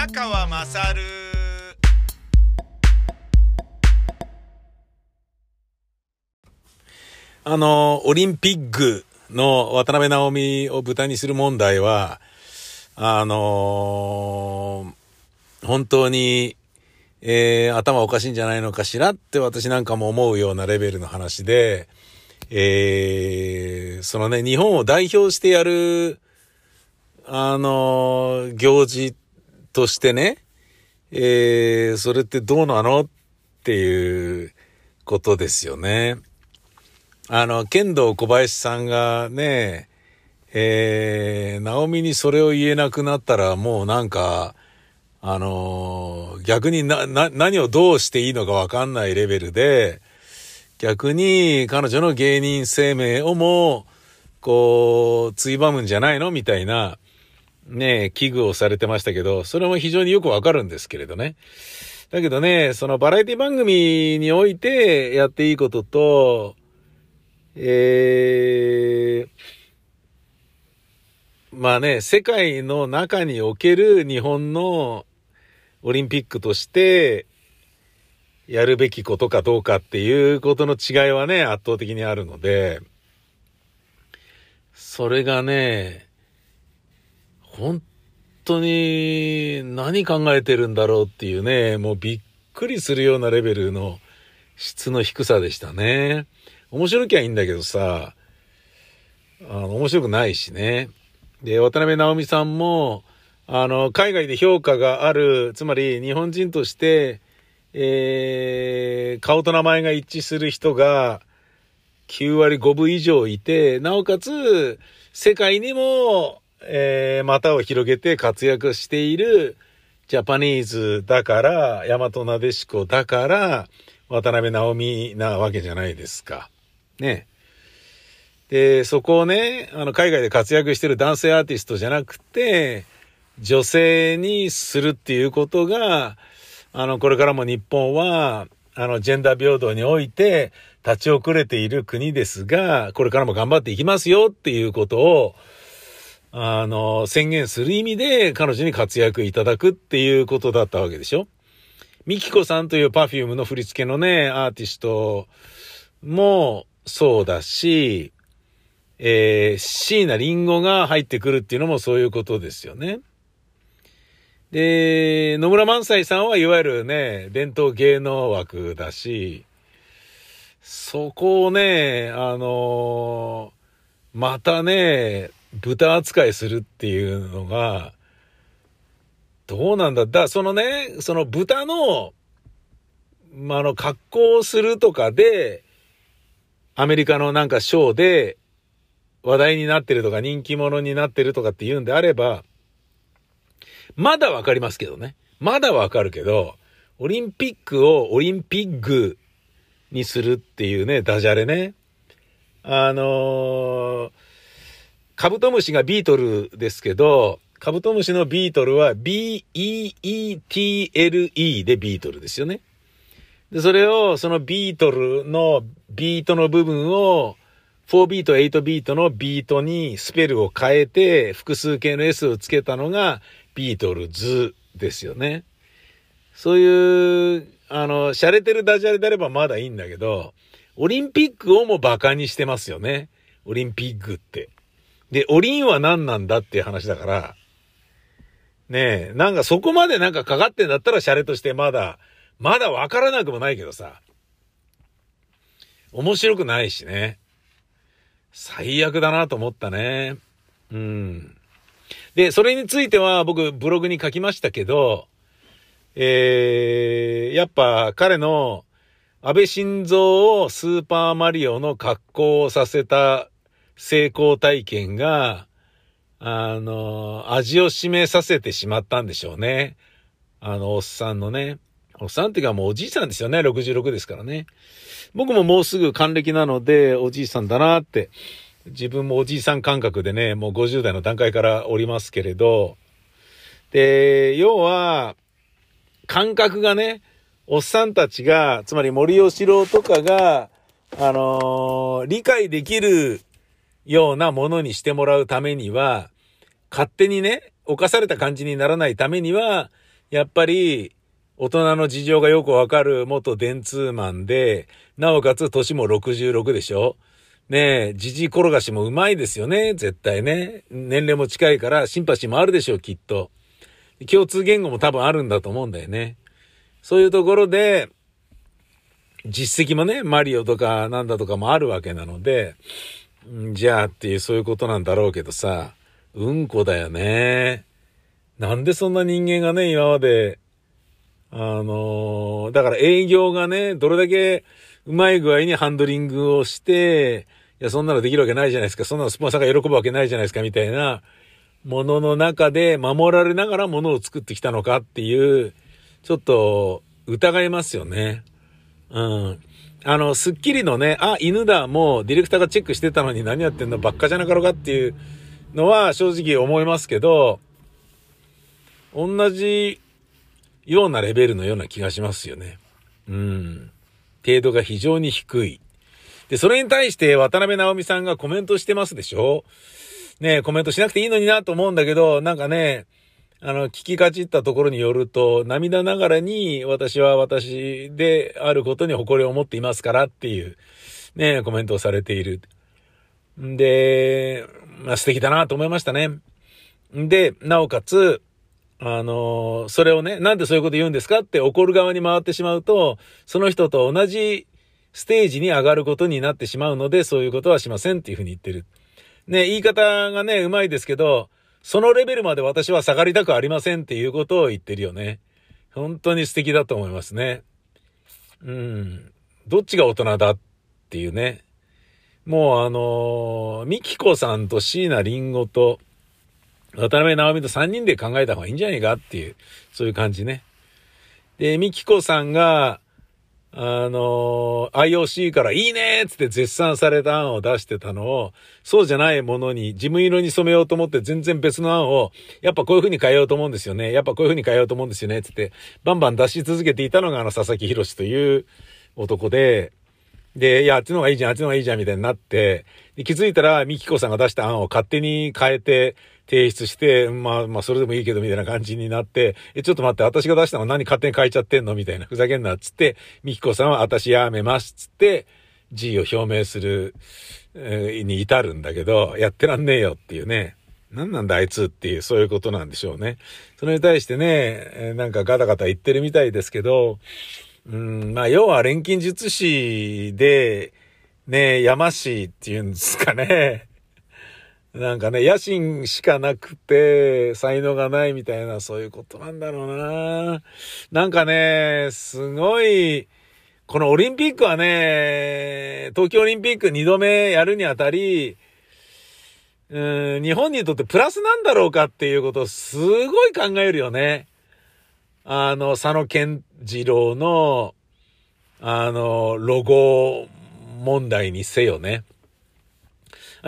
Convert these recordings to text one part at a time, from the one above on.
宮川まさるあの、オリンピックの渡辺直美を舞台にする問題は、あのー本当に、えー頭おかしいんじゃないのかしらって私なんかも思うようなレベルの話で、えーそのね、日本を代表してやる、あのー行事としてね、えーそれってどうなのっていうことですよね。あの、剣道小林さんがね、えー、ナオミにそれを言えなくなったらもうなんか、あのー逆にな、な、何をどうしていいのかわかんないレベルで、逆に彼女の芸人生命をもう、こう、ついばむんじゃないのみたいな、ね、危惧をされてましたけど、それも非常によくわかるんですけれどね。だけどね、そのバラエティ番組においてやっていいことと、えー、まあね、世界の中における日本のオリンピックとしてやるべきことかどうかっていうことの違いはね、圧倒的にあるので、それがね、本当に何考えてるんだろうっていうね、もうびっくりするようなレベルの質の低さでしたね。面白きゃいいんだけどさ、あの、面白くないしね。で、渡辺直美さんも、あの、海外で評価がある、つまり日本人として、えー、顔と名前が一致する人が9割5分以上いて、なおかつ、世界にも、えー、股を広げて活躍しているジャパニーズだから、大和なでしこだから、渡辺直美なわけじゃないですか。ね。で、そこをね、あの、海外で活躍してる男性アーティストじゃなくて、女性にするっていうことが、あの、これからも日本は、あの、ジェンダー平等において立ち遅れている国ですが、これからも頑張っていきますよっていうことを、あの、宣言する意味で彼女に活躍いただくっていうことだったわけでしょ？ミキコさんというパフュームの振り付けのね、アーティストもそうだし、えー、椎名林檎が入ってくるっていうのもそういうことですよね。で、野村萬斎さんはいわゆるね、伝統芸能枠だし、そこをね、あのーまたね、豚扱いするっていうのが、どうなんだ？だ、そのね、その豚の、まあ、あの、格好をするとかで、アメリカのなんかショーで話題になってるとか人気者になってるとかって言うんであれば、まだわかりますけどね。まだわかるけど、オリンピックをオリンピックにするっていうね、ダジャレね。あのーカブトムシがビートルですけど、カブトムシのビートルは B-E-E-T-L-E でビートルですよね。で、それを、そのビートルのビートの部分を、4ビート、8ビートのビートにスペルを変えて、複数形の S をつけたのが、ビートルズですよね。そういう、あの、洒落てるダジャレであればまだいいんだけど、オリンピックをもバカにしてますよね。オリンピックって。で、オリンは何なんだっていう話だから、ねえ、なんかそこまでなんかかかってんだったらシャレとしてまだ、まだわからなくもないけどさ、面白くないしね。最悪だなと思ったね。うん。で、それについては僕ブログに書きましたけど、えー、やっぱ彼の安倍晋三をスーパーマリオの格好をさせた成功体験が、あの、味を占めさせてしまったんでしょうね。あの、おっさんのね。おっさんっていうかもうおじいさんですよね。66ですからね。僕ももうすぐ還暦なので、おじいさんだなって。自分もおじいさん感覚でね、もう50代の段階からおりますけれど。で、要は、感覚がね、おっさんたちが、つまり森喜朗とかが、あのー理解できるようなものにしてもらうためには、勝手にね、犯された感じにならないためには、やっぱり、大人の事情がよくわかる元電通マンで、なおかつ年も66でしょ？ねえ、じじい転がしもうまいですよね、絶対ね。年齢も近いからシンパシーもあるでしょう、きっと。共通言語も多分あるんだと思うんだよね。そういうところで、実績もね、マリオとかなんだとかもあるわけなので、じゃあっていうそういうことなんだろうけどさ、うんこだよね。なんでそんな人間がね、今まであのー、だから営業がね、どれだけうまい具合にハンドリングをして、いや、そんなのできるわけないじゃないですか。そんなのスポンサーが喜ぶわけないじゃないですか、みたいなものの中で守られながらものを作ってきたのかっていう、ちょっと疑いますよね。うん。あの、スッキリのね、あ、犬だ、もうディレクターがチェックしてたのに何やってんのばっかじゃなかろうかっていうのは正直思いますけど、同じようなレベルのような気がしますよね。うん。程度が非常に低い。で、それに対して渡辺直美さんがコメントしてますでしょ？ねコメントしなくていいのになと思うんだけど、なんかね、あの、聞きかじったところによると、涙ながらに私は私であることに誇りを持っていますからっていう、ね、コメントをされている。んで、まあ、素敵だなと思いましたね。で、なおかつ、あの、それをね、なんでそういうこと言うんですかって怒る側に回ってしまうと、その人と同じステージに上がることになってしまうので、そういうことはしませんっていうふうに言ってる。ね、言い方がね、うまいですけど、そのレベルまで私は下がりたくありませんっていうことを言ってるよね。本当に素敵だと思いますね。うん。どっちが大人だっていうね。もうあのー、ミキコさんと椎名林檎と、渡辺直美と3人で考えた方がいいんじゃないかっていう、そういう感じね。で、ミキコさんが、あの、IOC からいいねっつって絶賛された案を出してたのを、そうじゃないものに、事務色に染めようと思って全然別の案を、やっぱこういう風に変えようと思うんですよね。やっぱこういう風に変えようと思うんですよね。つって、バンバン出し続けていたのがあの佐々木博という男で、で、いや、あっちの方がいいじゃん、あっちの方がいいじゃん、みたいになって、で気づいたら、ミキコさんが出した案を勝手に変えて、提出して、まあまあそれでもいいけどみたいな感じになって、え、ちょっと待って、私が出したの何勝手に変えちゃってんの？みたいな。ふざけんなっつって、ミキコさんは私やめますつって、G を表明する、えー、に至るんだけど、やってらんねえよっていうね。何なんだあいつっていう、そういうことなんでしょうね。それに対してね、えー、なんかガタガタ言ってるみたいですけど、うん、まあ要は錬金術師で、ね、山師っていうんですかね。なんかね、野心しかなくて、才能がないみたいな、そういうことなんだろうな。なんかね、すごい、このオリンピックはね、東京オリンピック2度目やるにあたり、うん、日本にとってプラスなんだろうかっていうことをすごい考えるよね。あの、佐野健次郎の、あの、ロゴ問題にせよね。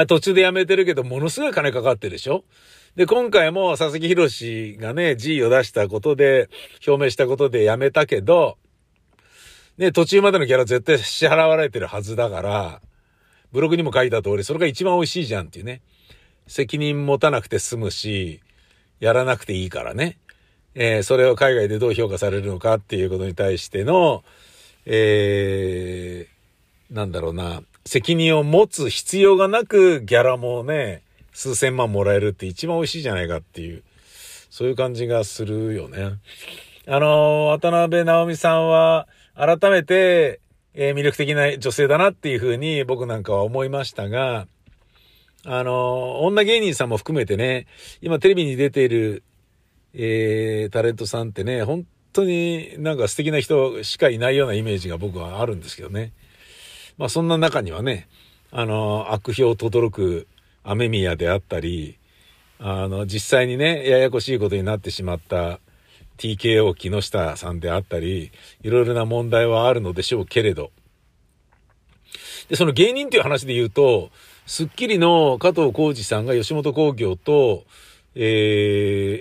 途中で辞めてるけど、ものすごい金かかってるでしょ？で、今回も佐々木博がね、G を出したことで、表明したことで辞めたけど、ね、途中までのギャラ絶対支払われてるはずだから、ブログにも書いた通り、それが一番美味しいじゃんっていうね。責任持たなくて済むし、やらなくていいからね。えー、それを海外でどう評価されるのかっていうことに対しての、えー、なんだろうな、責任を持つ必要がなくギャラもね、数千万もらえるって一番美味しいじゃないかっていう、そういう感じがするよね。あの、渡辺直美さんは改めて、えー、魅力的な女性だなっていうふうに僕なんかは思いましたが、あの、女芸人さんも含めてね、今テレビに出ている、えー、タレントさんってね、本当になんか素敵な人しかいないようなイメージが僕はあるんですけどね。まあそんな中にはね、あの、悪評轟く雨宮であったり、あの、実際にね、ややこしいことになってしまった TKO 木下さんであったり、いろいろな問題はあるのでしょうけれど。で、その芸人っていう話で言うと、スッキリの加藤浩二さんが吉本興業と、え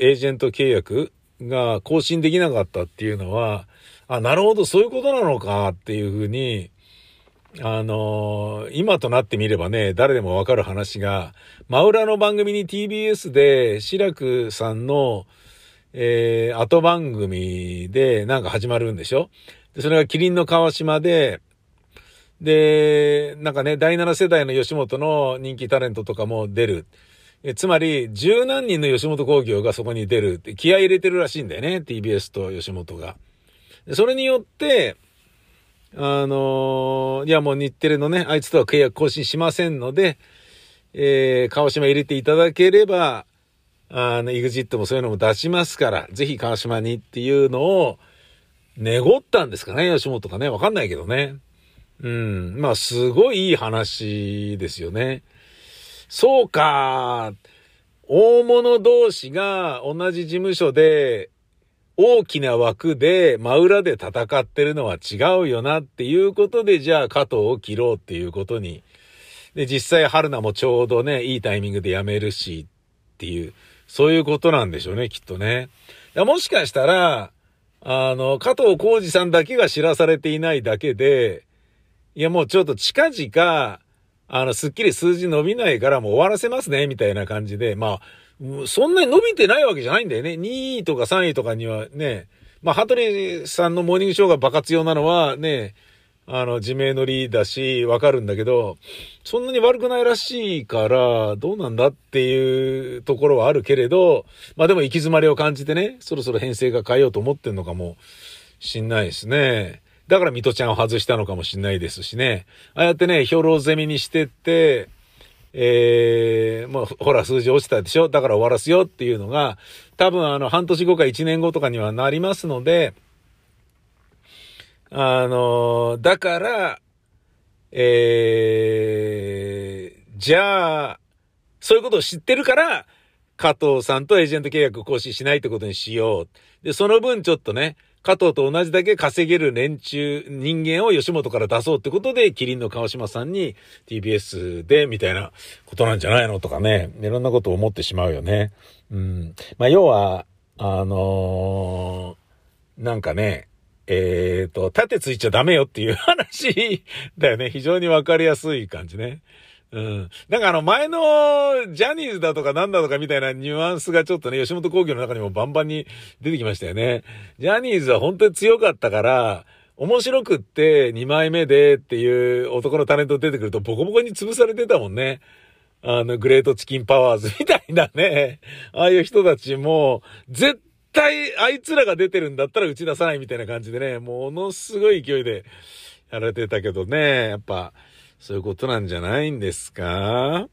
ー、エージェント契約が更新できなかったっていうのは、あ、なるほど、そういうことなのかっていうふうに、あのー、今となってみればね、誰でもわかる話が、真裏の番組に TBS で、志らくさんの、えー、後番組でなんか始まるんでしょ？で、それがキリンの川島で、で、なんかね、第7世代の吉本の人気タレントとかも出る。えつまり、十何人の吉本興業がそこに出るって気合入れてるらしいんだよね。TBS と吉本が。それによって、あのー、いやもう日テレのね、あいつとは契約更新しませんので、えー、川島入れていただければ、あの、EXIT もそういうのも出しますから、ぜひ川島にっていうのを、寝ごったんですかね、吉本がね。わかんないけどね。うん。まあ、すごいいい話ですよね。そうか。大物同士が同じ事務所で、大きな枠で真裏で戦ってるのは違うよなっていうことで、じゃあ加藤を切ろうっていうことに。で、実際春菜もちょうどね、いいタイミングで辞めるしっていう、そういうことなんでしょうね、きっとね。もしかしたら、あの、加藤浩二さんだけが知らされていないだけで、いやもうちょっと近々、あの、すっきり数字伸びないからもう終わらせますね、みたいな感じで、まあ、そんなに伸びてないわけじゃないんだよね。2位とか3位とかにはね、まあ、羽鳥さんのモーニングショーがバカ強なのはね、あの、自明のりだし、わかるんだけど、そんなに悪くないらしいから、どうなんだっていうところはあるけれど、まあでも行き詰まりを感じてね、そろそろ編成が変えようと思ってんのかもしんないですね。だから水戸ちゃんを外したのかもしんないですしね。ああやってね、兵糧攻めにしてって、えー、もうほら数字落ちたでしょ？だから終わらすよっていうのが、多分あの半年後か1年後とかにはなりますので、あの、だから、えー、じゃあ、そういうことを知ってるから、加藤さんとエージェント契約を更新しないってことにしよう。で、その分ちょっとね、加藤と同じだけ稼げる連中、人間を吉本から出そうってことで、キリンの川島さんに TBS で、みたいなことなんじゃないのとかね、いろんなことを思ってしまうよね。うん。まあ、要は、あのー、なんかね、えっ、ー、と、盾ついちゃダメよっていう話だよね。非常にわかりやすい感じね。うん。なんかあの前のジャニーズだとかなんだとかみたいなニュアンスがちょっとね、吉本興業の中にもバンバンに出てきましたよね。ジャニーズは本当に強かったから、面白くって2枚目でっていう男のタレント出てくるとボコボコに潰されてたもんね。あの、グレートチキンパワーズみたいなね。ああいう人たちも、絶対あいつらが出てるんだったら打ち出さないみたいな感じでね、ものすごい勢いでやられてたけどね、やっぱ、そういうことなんじゃないんですか？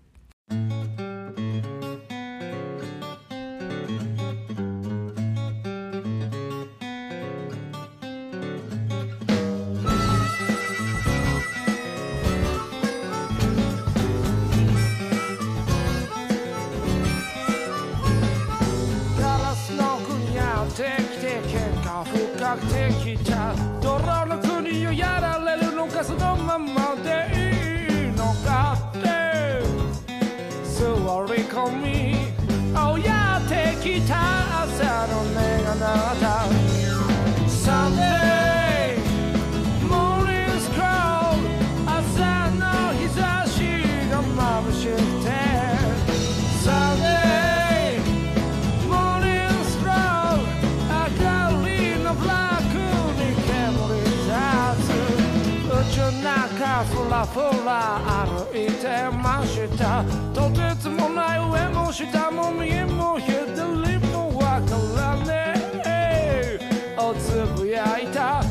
ふら歩いてましたとてつもない上も下も右も左もわからねえおつぶやいた。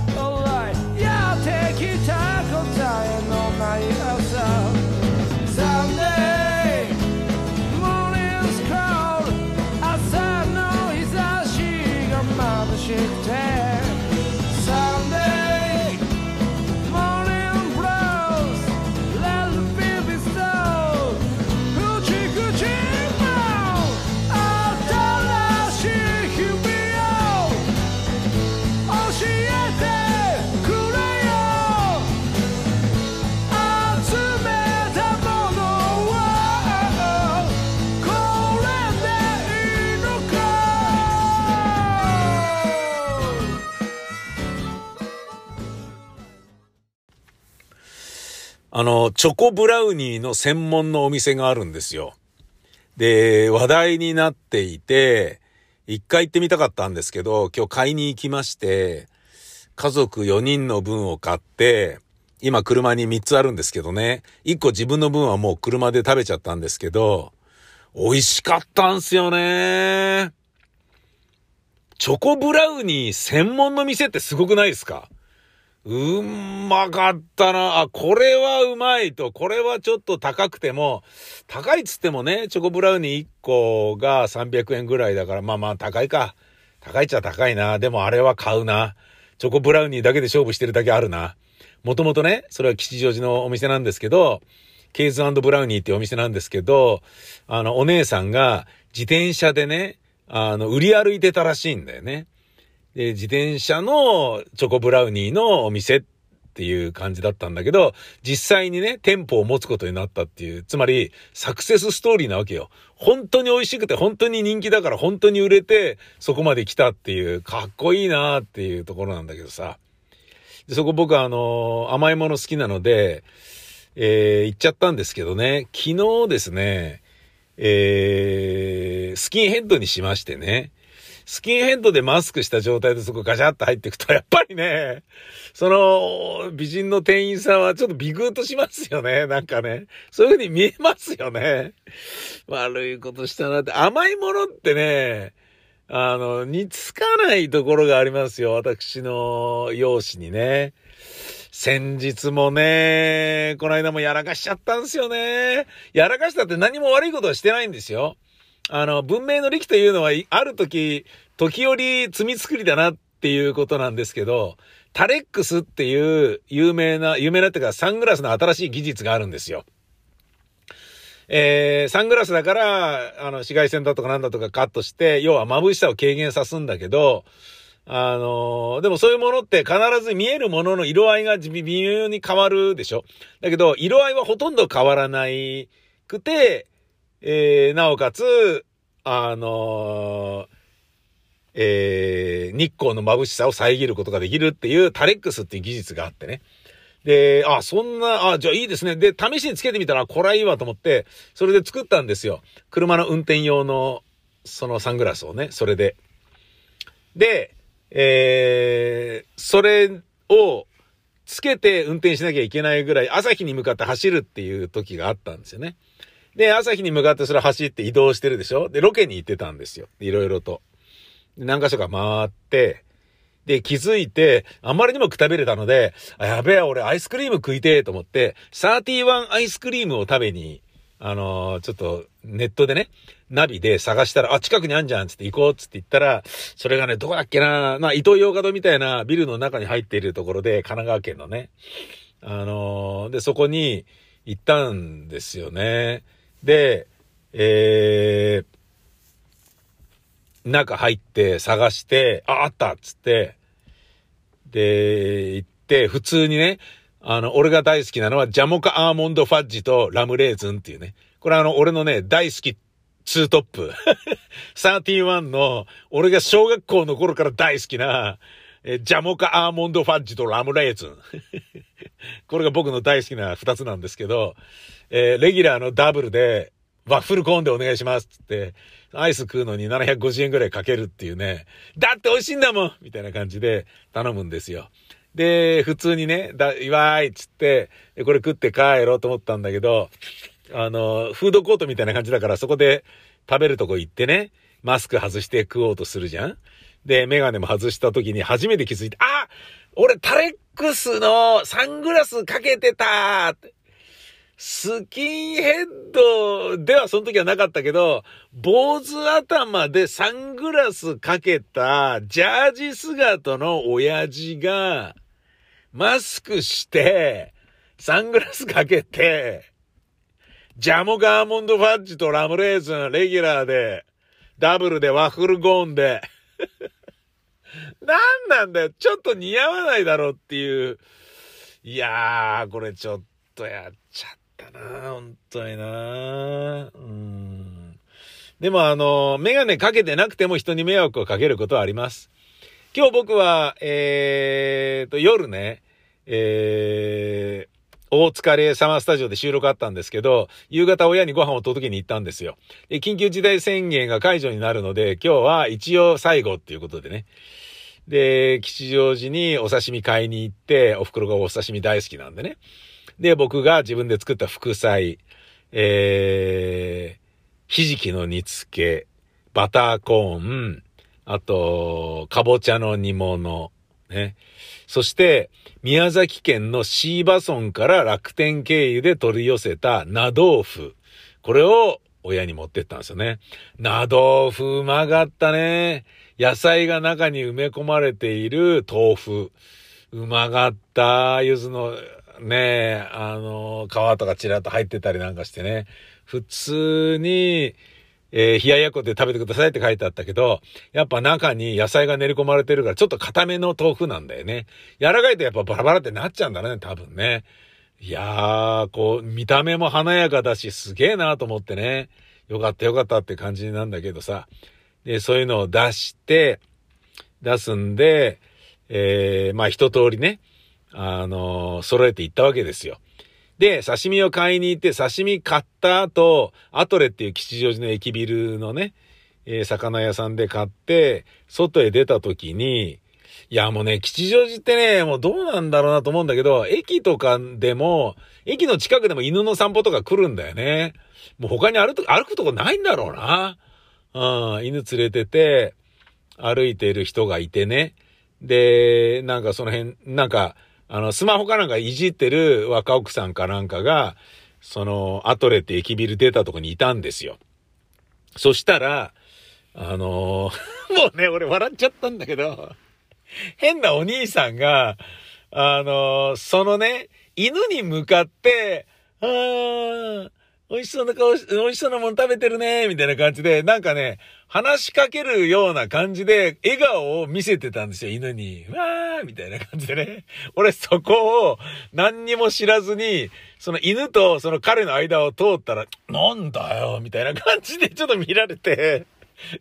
あの、チョコブラウニーの専門のお店があるんですよ。で、話題になっていて、一回行ってみたかったんですけど、今日買いに行きまして、家族4人の分を買って、今車に3つあるんですけどね。1個自分の分はもう車で食べちゃったんですけど、美味しかったんすよね。チョコブラウニー専門の店ってすごくないですか？うまかったな。あ、これはうまいと。これはちょっと高くても、高いっつってもね、チョコブラウニー1個が300円ぐらいだから、まあまあ高いか。高いっちゃ高いな。でもあれは買うな。チョコブラウニーだけで勝負してるだけあるな。もともとね、それは吉祥寺のお店なんですけど、ケーズブラウニーっていうお店なんですけど、あの、お姉さんが自転車でね、あの、売り歩いてたらしいんだよね。で、自転車のチョコブラウニーのお店っていう感じだったんだけど、実際にね、店舗を持つことになったっていう、つまり、サクセスストーリーなわけよ。本当に美味しくて、本当に人気だから、本当に売れて、そこまで来たっていう、かっこいいなっていうところなんだけどさ。そこ僕はあの、甘いもの好きなので、えー、行っちゃったんですけどね、昨日ですね、えー、スキンヘッドにしましてね、スキンヘッドでマスクした状態でそこガチャッと入っていくと、やっぱりね、その、美人の店員さんはちょっとビクッとしますよね。なんかね。そういう風に見えますよね。悪いことしたなって。甘いものってね、あの、似つかないところがありますよ。私の容姿にね。先日もね、この間もやらかしちゃったんですよね。やらかしたって何も悪いことはしてないんですよ。あの、文明の利器というのは、ある時、時折罪作りだなっていうことなんですけど、タレックスっていう有名な、有名なっていうかサングラスの新しい技術があるんですよ。えー、サングラスだから、あの、紫外線だとかなんだとかカットして、要は眩しさを軽減さすんだけど、あのー、でもそういうものって必ず見えるものの色合いが微妙に変わるでしょだけど、色合いはほとんど変わらないくて、えー、なおかつ、あのー、えー、日光の眩しさを遮ることができるっていうタレックスっていう技術があってね。で、あ、そんな、あ、じゃあいいですね。で、試しにつけてみたら、これはいいわと思って、それで作ったんですよ。車の運転用の、そのサングラスをね、それで。で、えー、それをつけて運転しなきゃいけないぐらい朝日に向かって走るっていう時があったんですよね。で、朝日に向かってそれ走って移動してるでしょ？で、ロケに行ってたんですよ。いろいろと。何箇所か回って、で、気づいて、あまりにもくたびれたので、あ、やべえ、俺アイスクリーム食いてえと思って、31アイスクリームを食べにあのー、ちょっとネットでね、ナビで探したら、あ、近くにあんじゃんつって行こうつって言ったら、それがね、どこだっけなまあ、伊東洋華堂みたいなビルの中に入っているところで、神奈川県のね。あのー、で、そこに行ったんですよね。で、えー、中入って探して、あ、あったっつって、で、行って、普通にね、あの、俺が大好きなのはジャモカアーモンドファッジとラムレーズンっていうね。これあの、俺のね、大好きツートップ。31の、俺が小学校の頃から大好きな、えジャモカアーモンドファッジとラムレーズン。これが僕の大好きな二つなんですけど、えー、レギュラーのダブルで、ワッフルコーンでお願いしますって、アイス食うのに750円ぐらいかけるっていうね、だって美味しいんだもんみたいな感じで頼むんですよ。で、普通にね、だ、いわーいっつって、これ食って帰ろうと思ったんだけど、あの、フードコートみたいな感じだからそこで食べるとこ行ってね、マスク外して食おうとするじゃんで、メガネも外した時に初めて気づいて、あ俺タレックスのサングラスかけてた。スキンヘッドではその時はなかったけど、坊主頭でサングラスかけたジャージ姿の親父が、マスクして、サングラスかけて、ジャモガーモンドファッジとラムレーズン、レギュラーで、ダブルでワッフルゴーンで。何なんだよ。ちょっと似合わないだろうっていう。いやー、これちょっとやっちゃったな本当になうん。でもあの、メガネかけてなくても人に迷惑をかけることはあります。今日僕は、えーと、夜ね、えー、大塚レサマースタジオで収録あったんですけど、夕方親にご飯を届けに行ったんですよ。で、緊急事態宣言が解除になるので、今日は一応最後っていうことでね。で、吉祥寺にお刺身買いに行って、お袋がお刺身大好きなんでね。で、僕が自分で作った副菜、えー、ひじきの煮付け、バターコーン、あと、かぼちゃの煮物、ね。そして、宮崎県のシーバ村から楽天経由で取り寄せた納豆腐。これを親に持ってったんですよね。納豆腐うまかったね。野菜が中に埋め込まれている豆腐。うまかった。柚子のね、あの、皮とかちらっと入ってたりなんかしてね。普通に、えー、冷ややっこで食べてくださいって書いてあったけど、やっぱ中に野菜が練り込まれてるから、ちょっと固めの豆腐なんだよね。柔らかいとやっぱバラバラってなっちゃうんだね、多分ね。いやー、こう、見た目も華やかだし、すげえなと思ってね。よかったよかったって感じなんだけどさ。で、そういうのを出して、出すんで、えー、まあ一通りね、あのー、揃えていったわけですよ。で、刺身を買いに行って、刺身買った後、アトレっていう吉祥寺の駅ビルのね、えー、魚屋さんで買って、外へ出た時に、いや、もうね、吉祥寺ってね、もうどうなんだろうなと思うんだけど、駅とかでも、駅の近くでも犬の散歩とか来るんだよね。もう他に歩く、歩くとこないんだろうな。うん、犬連れてて、歩いてる人がいてね。で、なんかその辺、なんか、あの、スマホかなんかいじってる若奥さんかなんかが、その、アトレって駅ビル出たとこにいたんですよ。そしたら、あのー、もうね、俺笑っちゃったんだけど、変なお兄さんが、あのー、そのね、犬に向かって、あー、美味しそうな顔し、美味しそうなもの食べてるね、みたいな感じで、なんかね、話しかけるような感じで、笑顔を見せてたんですよ、犬に。わーみたいな感じでね。俺そこを何にも知らずに、その犬とその彼の間を通ったら、なんだよ、みたいな感じでちょっと見られて、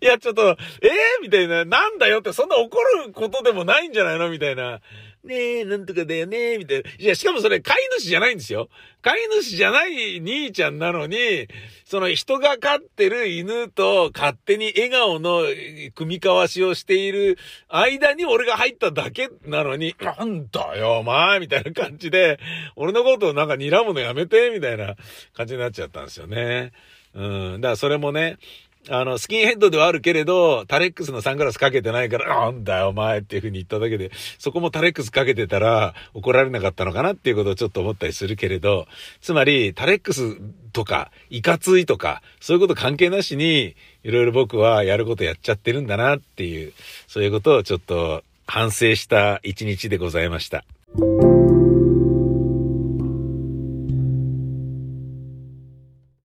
いや、ちょっと、えー、みたいな、なんだよって、そんな怒ることでもないんじゃないの？みたいな。ねえ、なんとかだよねみたいな。いや、しかもそれ飼い主じゃないんですよ。飼い主じゃない兄ちゃんなのに、その人が飼ってる犬と勝手に笑顔の組み交わしをしている間に俺が入っただけなのに、なんだよ、お前みたいな感じで、俺のことをなんか睨むのやめてみたいな感じになっちゃったんですよね。うん。だからそれもね、あの、スキンヘッドではあるけれど、タレックスのサングラスかけてないから、なんだよお前っていう風に言っただけで、そこもタレックスかけてたら怒られなかったのかなっていうことをちょっと思ったりするけれど、つまり、タレックスとか、いかついとか、そういうこと関係なしに、いろいろ僕はやることやっちゃってるんだなっていう、そういうことをちょっと反省した一日でございました。